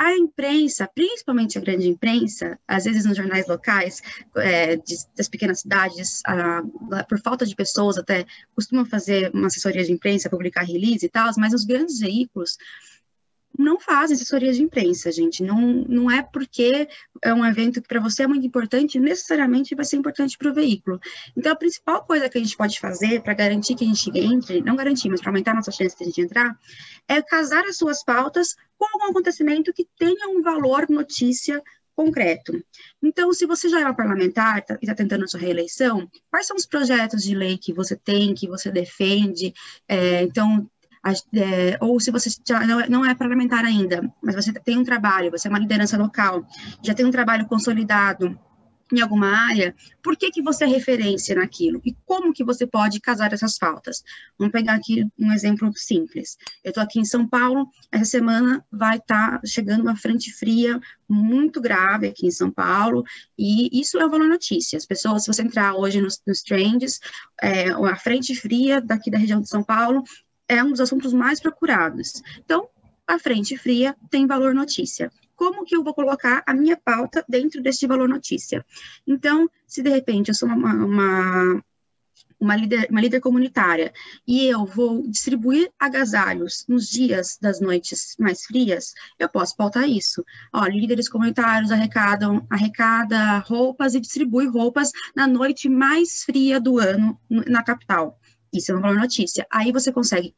Speaker 7: a imprensa, principalmente a grande imprensa, às vezes nos jornais locais é, de, das pequenas cidades, por falta de pessoas até costumam fazer uma assessoria de imprensa, publicar release e tal, mas os grandes veículos não fazem assessoria de imprensa, gente. Não, não é porque é um evento que para você é muito importante, necessariamente vai ser importante para o veículo. Então, a principal coisa que a gente pode fazer para garantir que a gente entre, não garantir, mas para aumentar nossa chance de a gente entrar, é casar as suas pautas com algum acontecimento que tenha um valor notícia concreto. Então, se você já é uma parlamentar tá, e está tentando a sua reeleição, quais são os projetos de lei que você tem, que você defende? É, então, é, ou se você já não é parlamentar ainda, mas você tem um trabalho, você é uma liderança local, já tem um trabalho consolidado em alguma área, por que, que você é referência naquilo? E como que você pode casar essas faltas? Vamos pegar aqui um exemplo simples. Eu estou aqui em São Paulo, essa semana vai estar tá chegando uma frente fria muito grave aqui em São Paulo, e isso é valor notícia. As pessoas, se você entrar hoje nos, nos trends, é, a frente fria daqui da região de São Paulo é um dos assuntos mais procurados. Então, a frente fria tem valor notícia. Como que eu vou colocar a minha pauta dentro deste valor notícia? Então, se de repente eu sou uma, uma, uma, líder, uma líder comunitária e eu vou distribuir agasalhos nos dias das noites mais frias, eu posso pautar isso. Ó, líderes comunitários arrecadam arrecada roupas e distribui roupas na noite mais fria do ano na capital. Isso é uma boa notícia. Aí você consegue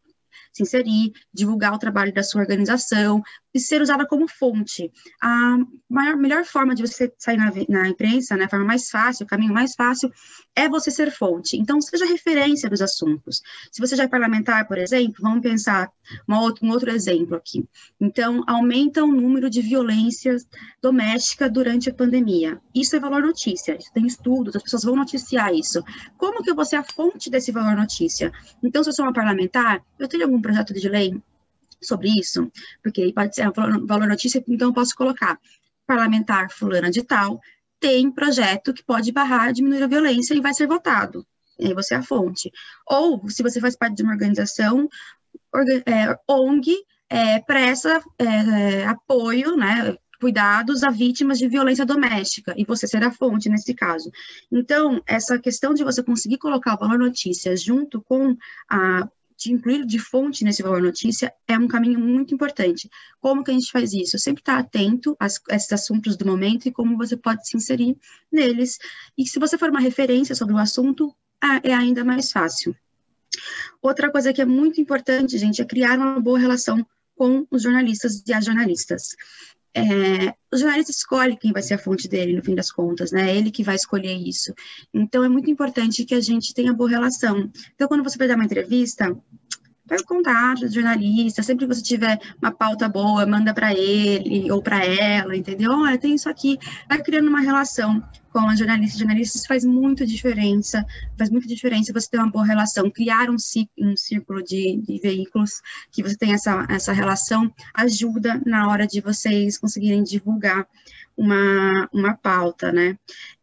Speaker 7: se inserir, divulgar o trabalho da sua organização e ser usada como fonte. A maior, melhor forma de você sair na, na imprensa, né, a forma mais fácil, o caminho mais fácil, é você ser fonte. Então, seja referência dos assuntos. Se você já é parlamentar, por exemplo, vamos pensar outra, um outro exemplo aqui. Então, aumenta o número de violência doméstica durante a pandemia. Isso é valor notícia, isso tem estudos, as pessoas vão noticiar isso. Como que eu vou ser a fonte desse valor notícia? Então, se eu sou uma parlamentar, eu tenho algum projeto de lei sobre isso? Porque pode ser um valor notícia, então eu posso colocar parlamentar fulana de tal tem projeto que pode barrar, diminuir a violência e vai ser votado. E aí você é a fonte. Ou, se você faz parte de uma organização, é, ONG, é, presta é, apoio, né, cuidados a vítimas de violência doméstica, e você será a fonte nesse caso. Então, essa questão de você conseguir colocar o valor notícia junto com a de incluir de fonte nesse valor notícia é um caminho muito importante. Como que a gente faz isso? Sempre estar atento a, esses assuntos do momento e como você pode se inserir neles. E se você for uma referência sobre o assunto, é ainda mais fácil. Outra coisa que é muito importante, gente, é criar uma boa relação com os jornalistas e as jornalistas é, o jornalista escolhe quem vai ser a fonte dele, no fim das contas, né? Ele que vai escolher isso. Então, é muito importante que a gente tenha boa relação. Então, quando você vai dar uma entrevista, pega o contato do jornalista, sempre que você tiver uma pauta boa, manda para ele ou para ela, entendeu? Olha, tem isso aqui, vai criando uma relação. Com os jornalistas e jornalistas faz muita diferença, faz muita diferença você ter uma boa relação, criar um, um círculo de, de, veículos que você tem essa, essa relação, ajuda na hora de vocês conseguirem divulgar uma, uma pauta, né?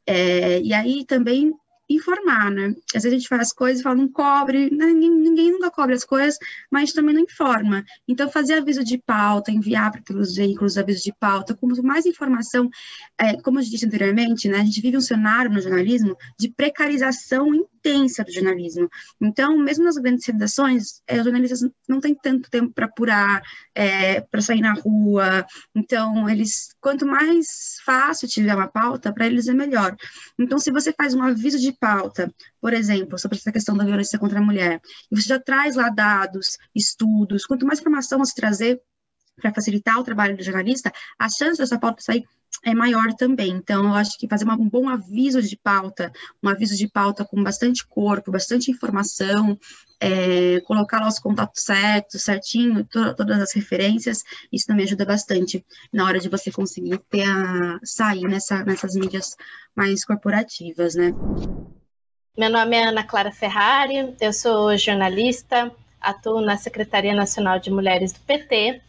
Speaker 7: É, e aí também informar, né? Às vezes a gente faz coisas e fala, não cobre, né? ninguém, ninguém, nunca cobre as coisas, mas também não informa. Então, fazer aviso de pauta, enviar para aqueles veículos aviso de pauta, com mais informação, é, como eu disse anteriormente, né? A gente vive um cenário no jornalismo de precarização intensa do jornalismo. Então, mesmo nas grandes redações, é, os jornalistas não têm tanto tempo para apurar, é, para sair na rua. Então, eles, quanto mais fácil tiver uma pauta, para eles é melhor. Então, se você faz um aviso de pauta, por exemplo, sobre essa questão da violência contra a mulher, e você já traz lá dados, estudos, quanto mais informação você trazer para facilitar o trabalho do jornalista, a chance dessa pauta sair é maior também. Então, eu acho que fazer uma, um bom aviso de pauta, um aviso de pauta com bastante corpo, bastante informação, é, colocar lá os contatos certos, certinho, to, todas as referências, isso também ajuda bastante na hora de você conseguir ter a, sair nessa, nessas mídias mais corporativas, né?
Speaker 8: Meu nome é Ana Clara Ferrari, eu sou jornalista, atuo na Secretaria Nacional de Mulheres do PT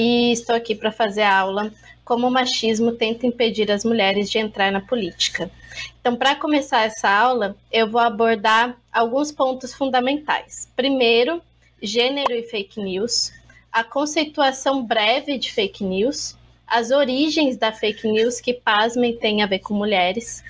Speaker 8: e estou aqui para fazer aula como o machismo tenta impedir as mulheres de entrar na política. Então, para começar essa aula, eu vou abordar alguns pontos fundamentais. Primeiro, gênero e fake news, a conceituação breve de fake news, as origens da fake news que, pasmem, tem a ver com mulheres,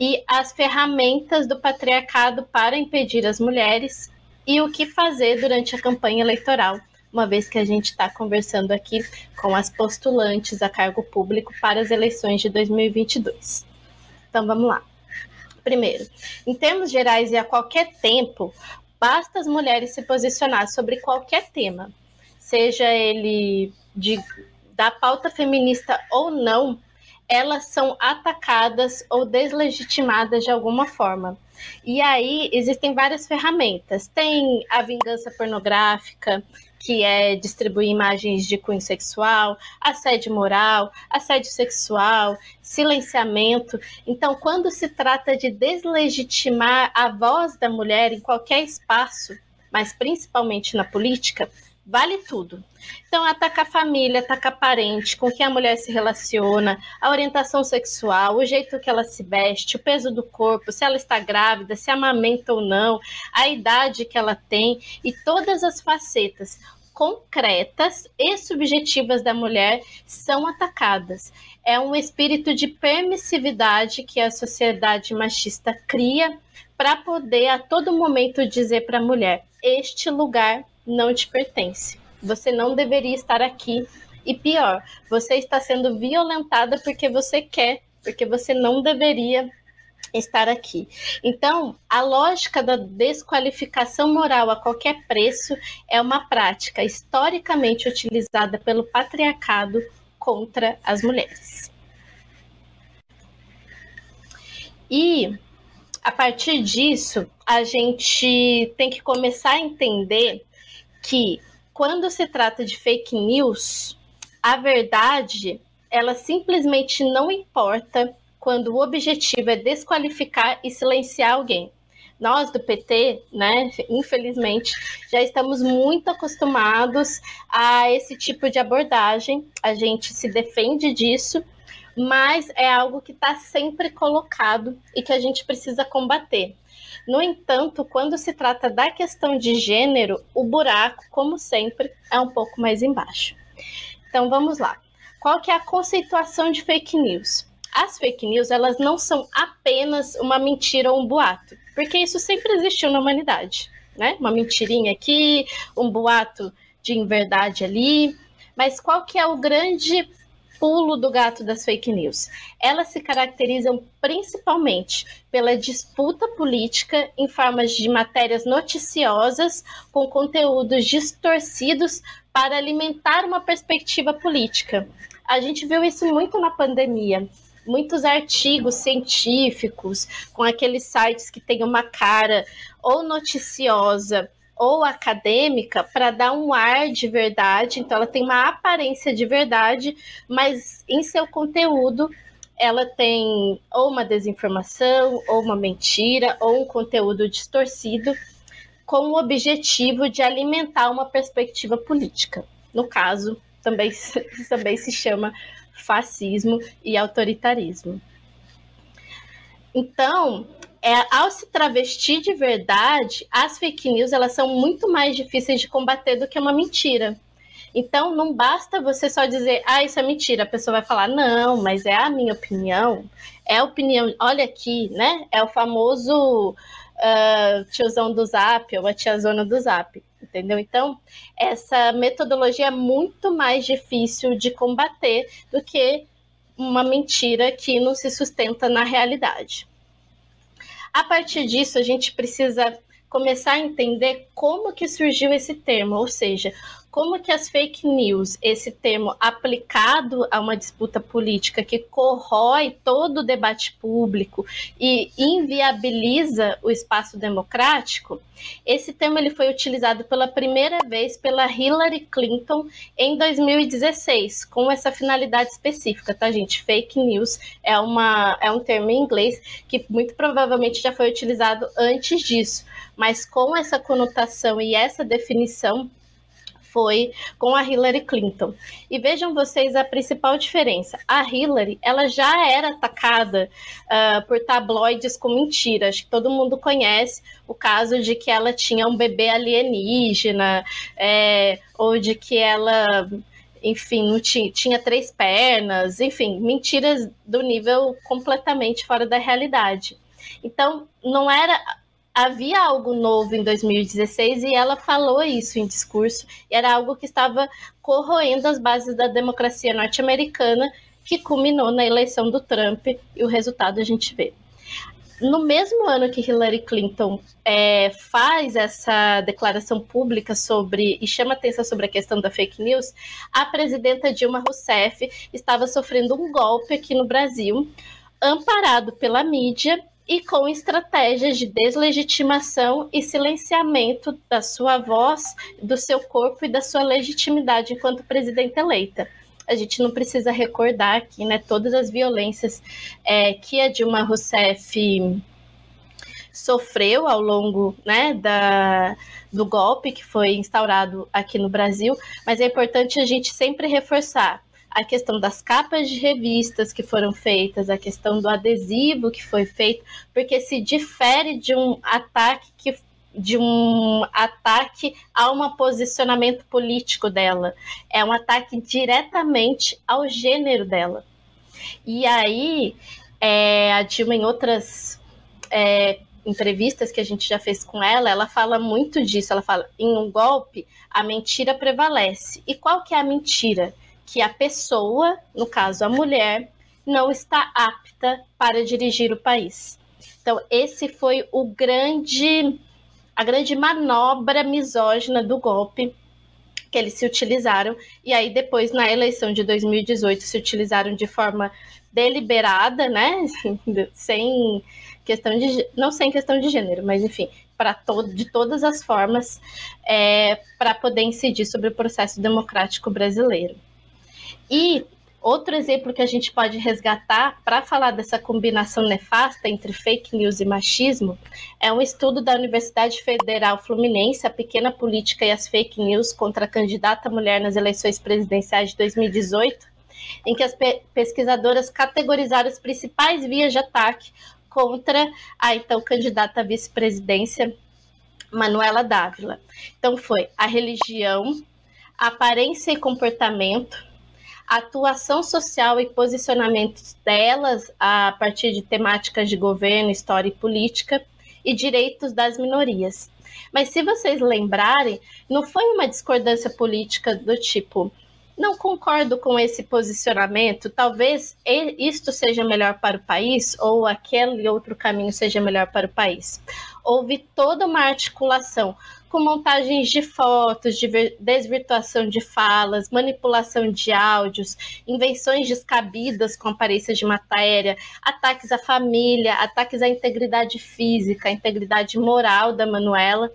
Speaker 8: e as ferramentas do patriarcado para impedir as mulheres e o que fazer durante a campanha eleitoral uma vez que a gente está conversando aqui com as postulantes a cargo público para as eleições de 2022. Então vamos lá. Primeiro, em termos gerais e a qualquer tempo, basta as mulheres se posicionar sobre qualquer tema, seja ele de, da pauta feminista ou não, elas são atacadas ou deslegitimadas de alguma forma. E aí existem várias ferramentas. Tem a vingança pornográfica, que é distribuir imagens de cunho sexual, assédio moral, assédio sexual, silenciamento. Então, quando se trata de deslegitimar a voz da mulher em qualquer espaço, mas principalmente na política, vale tudo. Então, atacar a família, atacar parente, com quem a mulher se relaciona, a orientação sexual, o jeito que ela se veste, o peso do corpo, se ela está grávida, se amamenta ou não, a idade que ela tem e todas as facetas concretas e subjetivas da mulher são atacadas. É um espírito de permissividade que a sociedade machista cria para poder a todo momento dizer para a mulher: este lugar não te pertence. Você não deveria estar aqui. E pior, você está sendo violentada porque você quer, porque você não deveria estar aqui. Então, a lógica da desqualificação moral a qualquer preço é uma prática historicamente utilizada pelo patriarcado contra as mulheres. E a partir disso, a gente tem que começar a entender que quando se trata de fake news, a verdade ela simplesmente não importa quando o objetivo é desqualificar e silenciar alguém. Nós do PT, né, infelizmente, já estamos muito acostumados a esse tipo de abordagem. A gente se defende disso, mas é algo que está sempre colocado e que a gente precisa combater. No entanto, quando se trata da questão de gênero, o buraco, como sempre, é um pouco mais embaixo. Então vamos lá. Qual que é a conceituação de fake news? As fake news, elas não são apenas uma mentira ou um boato, porque isso sempre existiu na humanidade, né? Uma mentirinha aqui, um boato de inverdade ali. Mas qual que é o grande pulo do gato das fake news. Elas se caracterizam principalmente pela disputa política em formas de matérias noticiosas com conteúdos distorcidos para alimentar uma perspectiva política. A gente viu isso muito na pandemia. Muitos artigos científicos com aqueles sites que têm uma cara ou noticiosa ou acadêmica para dar um ar de verdade, então ela tem uma aparência de verdade, mas em seu conteúdo ela tem ou uma desinformação, ou uma mentira, ou um conteúdo distorcido, com o objetivo de alimentar uma perspectiva política. No caso, também, também se chama fascismo e autoritarismo. Então, é, ao se travestir de verdade, as fake news elas são muito mais difíceis de combater do que uma mentira. Então, não basta você só dizer, ah, isso é mentira. A pessoa vai falar, não, mas é a minha opinião. É a opinião, olha aqui, né? É o famoso uh, tiozão do zap ou a tiazona do zap, entendeu? Então, essa metodologia é muito mais difícil de combater do que uma mentira que não se sustenta na realidade. A partir disso, a gente precisa começar a entender como que surgiu esse termo, ou seja, como que as fake news, esse termo aplicado a uma disputa política que corrói todo o debate público e inviabiliza o espaço democrático, esse termo ele foi utilizado pela primeira vez pela Hillary Clinton em 2016, com essa finalidade específica, tá, gente? Fake news é, uma, é um termo em inglês que muito provavelmente já foi utilizado antes disso, mas com essa conotação e essa definição foi com a Hillary Clinton. E vejam vocês a principal diferença. A Hillary, ela já era atacada uh, por tabloides com mentiras. que todo mundo conhece o caso de que ela tinha um bebê alienígena, é, ou de que ela enfim, tinha, tinha, três pernas, enfim, mentiras do nível completamente fora da realidade. Então, não era havia algo novo em 2016 e ela falou isso em discurso, e era algo que estava corroendo as bases da democracia norte-americana, que culminou na eleição do Trump, e o resultado a gente vê. No mesmo ano que Hillary Clinton é, faz essa declaração pública sobre e chama atenção sobre a questão da fake news, a presidenta Dilma Rousseff estava sofrendo um golpe aqui no Brasil, amparado pela mídia e com estratégias de deslegitimação e silenciamento da sua voz, do seu corpo e da sua legitimidade enquanto presidente eleita. A gente não precisa recordar aqui, né, todas as violências é, que a Dilma Rousseff sofreu ao longo né, da, do golpe que foi instaurado aqui no Brasil, mas é importante a gente sempre reforçar a questão das capas de revistas que foram feitas, a questão do adesivo que foi feito, porque se difere de um ataque que de um ataque a um posicionamento político dela. É um ataque diretamente ao gênero dela. E aí, é, a Dilma, em outras é, entrevistas que a gente já fez com ela, ela fala muito disso. Ela fala: em um golpe, a mentira prevalece. E qual que é a mentira? Que a pessoa, no caso a mulher, não está apta para dirigir o país. Então, esse foi o grande a grande manobra misógina do golpe que eles se utilizaram e aí depois na eleição de 2018 se utilizaram de forma deliberada, né, sem questão de não sem questão de gênero, mas enfim, para todo de todas as formas é, para poder incidir sobre o processo democrático brasileiro. E outro exemplo que a gente pode resgatar para falar dessa combinação nefasta entre fake news e machismo é um estudo da Universidade Federal Fluminense, a pequena política e as fake news contra a candidata mulher nas eleições presidenciais de 2018, em que as pe pesquisadoras categorizaram as principais vias de ataque contra a então candidata à vice-presidência Manuela Dávila. Então foi a religião, a aparência e comportamento, atuação social e posicionamentos delas a partir de temáticas de governo, história e política e direitos das minorias. Mas se vocês lembrarem, não foi uma discordância política do tipo não concordo com esse posicionamento, talvez isto seja melhor para o país ou aquele outro caminho seja melhor para o país. Houve toda uma articulação com montagens de fotos, de desvirtuação de falas, manipulação de áudios, invenções descabidas com aparência de matéria, ataques à família, ataques à integridade física, à integridade moral da Manuela.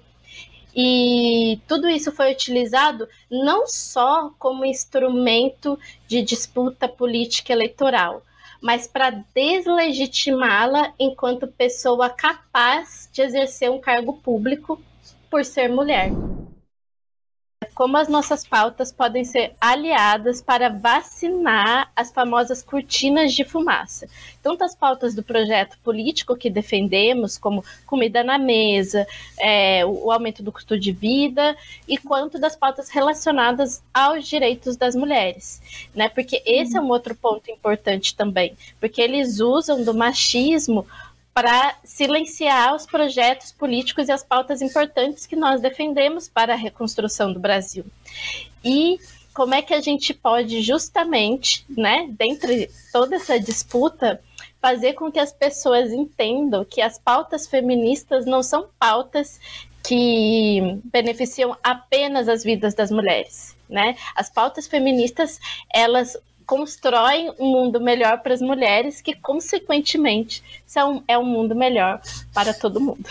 Speaker 8: E tudo isso foi utilizado não só como instrumento de disputa política eleitoral, mas para deslegitimá-la enquanto pessoa capaz de exercer um cargo público por ser mulher como as nossas pautas podem ser aliadas para vacinar as famosas cortinas de fumaça. Tanto as pautas do projeto político que defendemos, como comida na mesa, é, o aumento do custo de vida, e quanto das pautas relacionadas aos direitos das mulheres. Né? Porque esse é um outro ponto importante também, porque eles usam do machismo para silenciar os projetos políticos e as pautas importantes que nós defendemos para a reconstrução do Brasil. E como é que a gente pode justamente, né, dentre toda essa disputa, fazer com que as pessoas entendam que as pautas feministas não são pautas que beneficiam apenas as vidas das mulheres, né? As pautas feministas, elas constroem um mundo melhor para as mulheres, que, consequentemente, é um mundo melhor para todo mundo.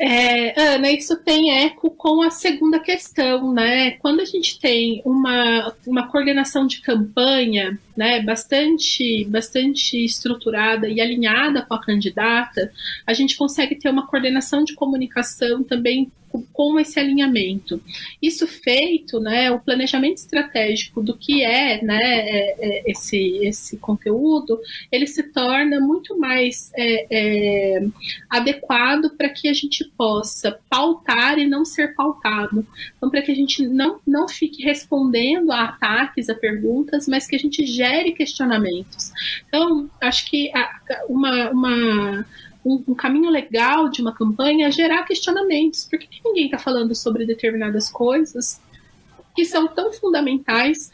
Speaker 3: É, Ana, isso tem eco com a segunda questão, né? Quando a gente tem uma, uma coordenação de campanha, né, bastante, bastante estruturada e alinhada com a candidata, a gente consegue ter uma coordenação de comunicação também com esse alinhamento. Isso feito, né, o planejamento estratégico do que é, né, é, é, esse, esse conteúdo, ele se torna muito mais é, é adequado para que a gente possa pautar e não ser pautado. Então, para que a gente não, não fique respondendo a ataques, a perguntas, mas que a gente gere questionamentos. Então, acho que uma, uma um, um, caminho legal de uma campanha é gerar questionamentos. Por que ninguém está falando sobre determinadas coisas que são tão fundamentais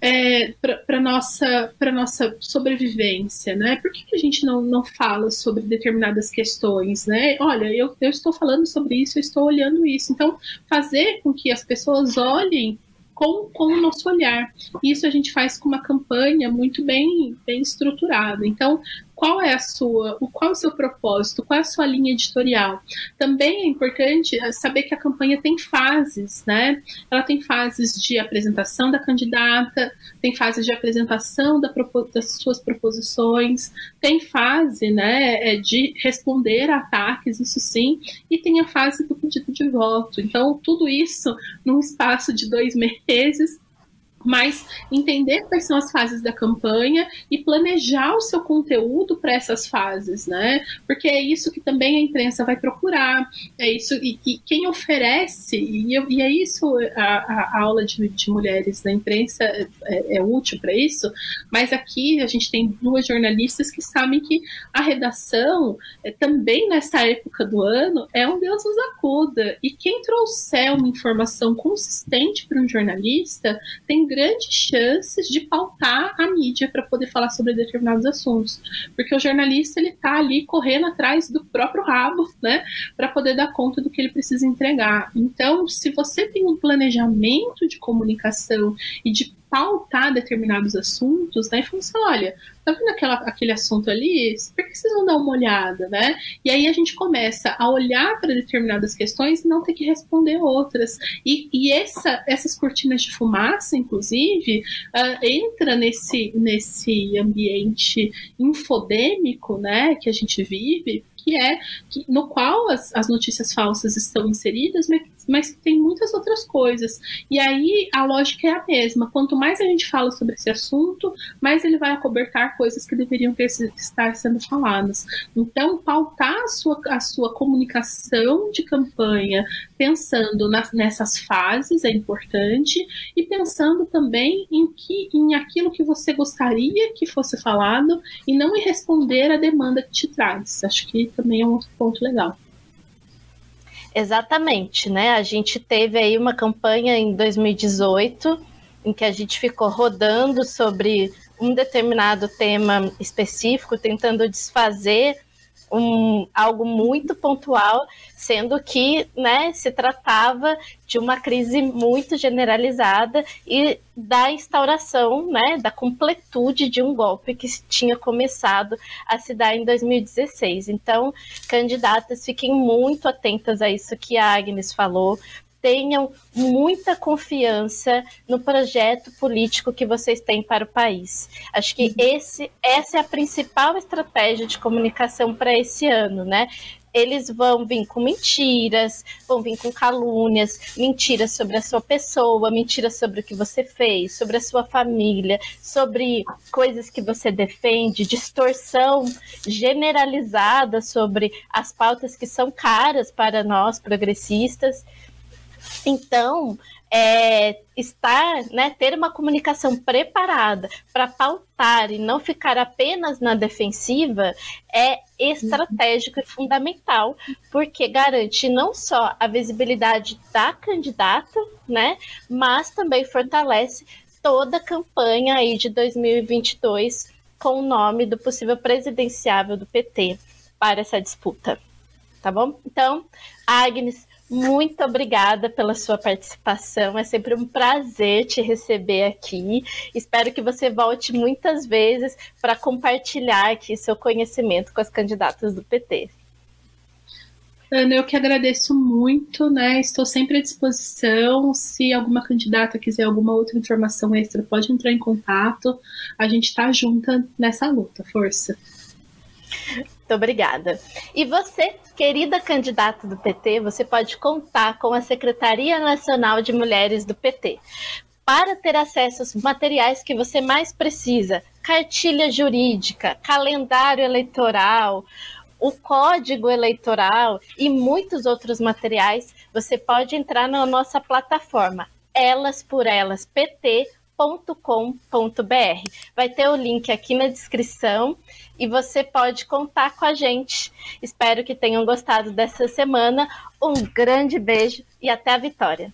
Speaker 3: é, para nossa para nossa sobrevivência, né? Por que, que, a gente não, não fala sobre determinadas questões, né? Olha, eu, eu estou falando sobre isso, eu estou olhando isso. Então, fazer com que as pessoas olhem com, com o nosso olhar. Isso a gente faz com uma campanha muito bem, bem estruturada. Então, qual é a sua, qual é o seu propósito, qual é a sua linha editorial. Também é importante eh, saber que a campanha tem fases, né? Ela tem fases de apresentação da candidata, tem fases de apresentação da, das suas proposições, tem fase, né, eh, de responder a ataques, isso sim, e tem a fase do pedido de voto. Então, tudo isso num espaço de dois meses mas entender quais são as fases da campanha e planejar o seu conteúdo para essas fases, né? Porque é isso que também a imprensa vai procurar, é isso e, e quem oferece e, e, é isso a, a aula de, de, mulheres na imprensa é, é, é útil para isso. Mas aqui a gente tem duas jornalistas que sabem que a redação é, também nessa época do ano é um Deus nos acuda e quem trouxer uma informação consistente para um jornalista tem grandes chances de pautar a mídia para poder falar sobre determinados assuntos, porque o jornalista ele está ali correndo atrás do próprio rabo, né, para poder dar conta do que ele precisa entregar. Então, se você tem um planejamento de comunicação e de pautar determinados assuntos, né? E falar assim, olha, tá vendo aquela, aquele assunto ali? Por que vocês não dão uma olhada, né? E aí a gente começa a olhar para determinadas questões e não ter que responder outras. E, e essa, essas cortinas de fumaça, inclusive, uh, entra nesse, nesse ambiente infodêmico, né, que a gente vive, que é que, no qual as, as notícias falsas estão inseridas, mas, mas tem muitas outras coisas. E aí a lógica é a mesma. Quanto mais a gente fala sobre esse assunto, mais ele vai acobertar coisas que deveriam ter, estar sendo faladas. Então, pautar a sua, a sua comunicação de campanha pensando nas, nessas fases é importante e pensando também em, que, em aquilo que você gostaria que fosse falado e não em responder a demanda que te traz. Acho que também é um outro ponto legal.
Speaker 8: Exatamente, né? A gente teve aí uma campanha em 2018 em que a gente ficou rodando sobre um determinado tema específico, tentando desfazer um, algo muito pontual, sendo que né, se tratava de uma crise muito generalizada e da instauração, né, da completude de um golpe que tinha começado a se dar em 2016. Então, candidatas, fiquem muito atentas a isso que a Agnes falou, tenham muita confiança no projeto político que vocês têm para o país. Acho que uhum. esse, essa é a principal estratégia de comunicação para esse ano, né? eles vão vir com mentiras, vão vir com calúnias, mentiras sobre a sua pessoa, mentiras sobre o que você fez, sobre a sua família, sobre coisas que você defende, distorção generalizada sobre as pautas que são caras para nós progressistas. Então, é, estar, né, ter uma comunicação preparada para pautar e não ficar apenas na defensiva é estratégico e fundamental, porque garante não só a visibilidade da candidata, né, mas também fortalece toda a campanha aí de 2022 com o nome do possível presidenciável do PT para essa disputa. Tá bom? Então, Agnes, muito obrigada pela sua participação. É sempre um prazer te receber aqui. Espero que você volte muitas vezes para compartilhar aqui seu conhecimento com as candidatas do PT.
Speaker 3: Ana, eu que agradeço muito, né? Estou sempre à disposição. Se alguma candidata quiser alguma outra informação extra, pode entrar em contato. A gente está junta nessa luta. Força.
Speaker 8: Muito obrigada. E você, querida candidata do PT, você pode contar com a Secretaria Nacional de Mulheres do PT. Para ter acesso aos materiais que você mais precisa, cartilha jurídica, calendário eleitoral, o código eleitoral e muitos outros materiais, você pode entrar na nossa plataforma elasporelaspt.com.br. Vai ter o link aqui na descrição e você pode contar com a gente. Espero que tenham gostado dessa semana. Um grande beijo e até a vitória.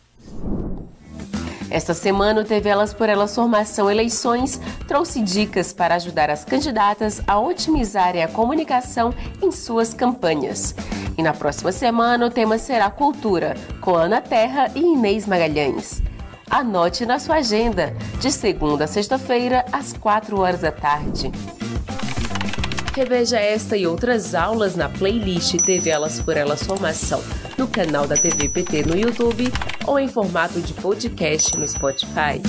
Speaker 2: Esta semana, o TV Elas por Elas Formação Eleições trouxe dicas para ajudar as candidatas a otimizarem a comunicação em suas campanhas. E na próxima semana, o tema será Cultura, com Ana Terra e Inês Magalhães. Anote na sua agenda, de segunda a sexta-feira, às 4 horas da tarde. Reveja esta e outras aulas na playlist TV Elas por Elas Formação, no canal da TV PT no YouTube ou em formato de podcast no Spotify.